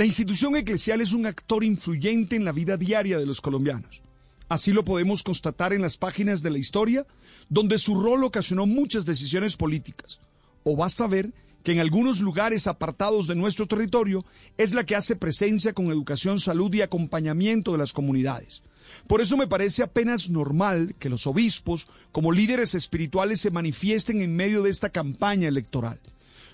La institución eclesial es un actor influyente en la vida diaria de los colombianos. Así lo podemos constatar en las páginas de la historia, donde su rol ocasionó muchas decisiones políticas. O basta ver que en algunos lugares apartados de nuestro territorio es la que hace presencia con educación, salud y acompañamiento de las comunidades. Por eso me parece apenas normal que los obispos, como líderes espirituales, se manifiesten en medio de esta campaña electoral.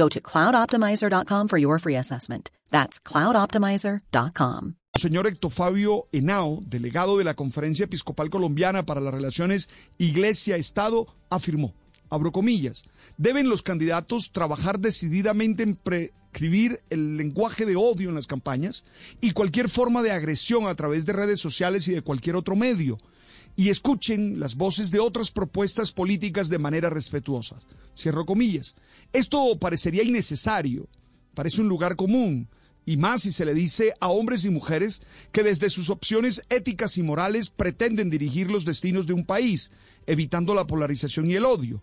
Go to cloudoptimizer.com for your free assessment. That's cloudoptimizer.com. Señor Héctor Fabio Henao, delegado de la Conferencia Episcopal Colombiana para las Relaciones Iglesia-Estado, afirmó, abro comillas, deben los candidatos trabajar decididamente en prescribir el lenguaje de odio en las campañas y cualquier forma de agresión a través de redes sociales y de cualquier otro medio. Y escuchen las voces de otras propuestas políticas de manera respetuosa. Cierro comillas. Esto parecería innecesario, parece un lugar común, y más si se le dice a hombres y mujeres que desde sus opciones éticas y morales pretenden dirigir los destinos de un país, evitando la polarización y el odio.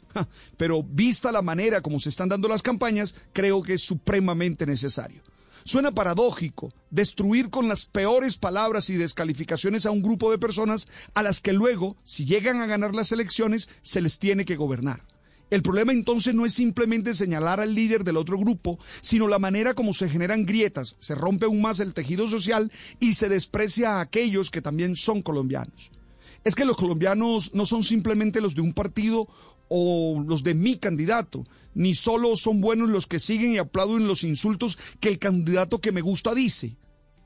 Pero vista la manera como se están dando las campañas, creo que es supremamente necesario. Suena paradójico destruir con las peores palabras y descalificaciones a un grupo de personas a las que luego, si llegan a ganar las elecciones, se les tiene que gobernar. El problema entonces no es simplemente señalar al líder del otro grupo, sino la manera como se generan grietas, se rompe aún más el tejido social y se desprecia a aquellos que también son colombianos. Es que los colombianos no son simplemente los de un partido o los de mi candidato, ni solo son buenos los que siguen y aplauden los insultos que el candidato que me gusta dice.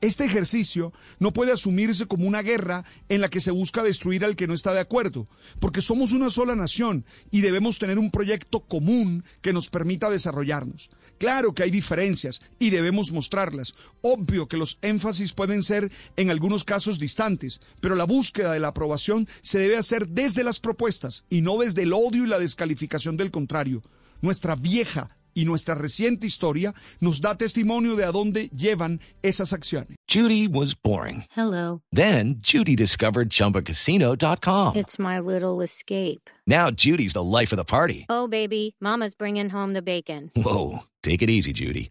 Este ejercicio no puede asumirse como una guerra en la que se busca destruir al que no está de acuerdo, porque somos una sola nación y debemos tener un proyecto común que nos permita desarrollarnos. Claro que hay diferencias y debemos mostrarlas. Obvio que los énfasis pueden ser en algunos casos distantes, pero la búsqueda de la aprobación se debe hacer desde las propuestas y no desde el odio y la descalificación del contrario. Nuestra vieja y nuestra reciente historia nos da testimonio de a dónde llevan esas acciones. Judy was boring. Hello. Then Judy discovered ChumbaCasino.com. It's my little escape. Now Judy's the life of the party. Oh, baby, Mama's bringing home the bacon. Whoa, take it easy, Judy.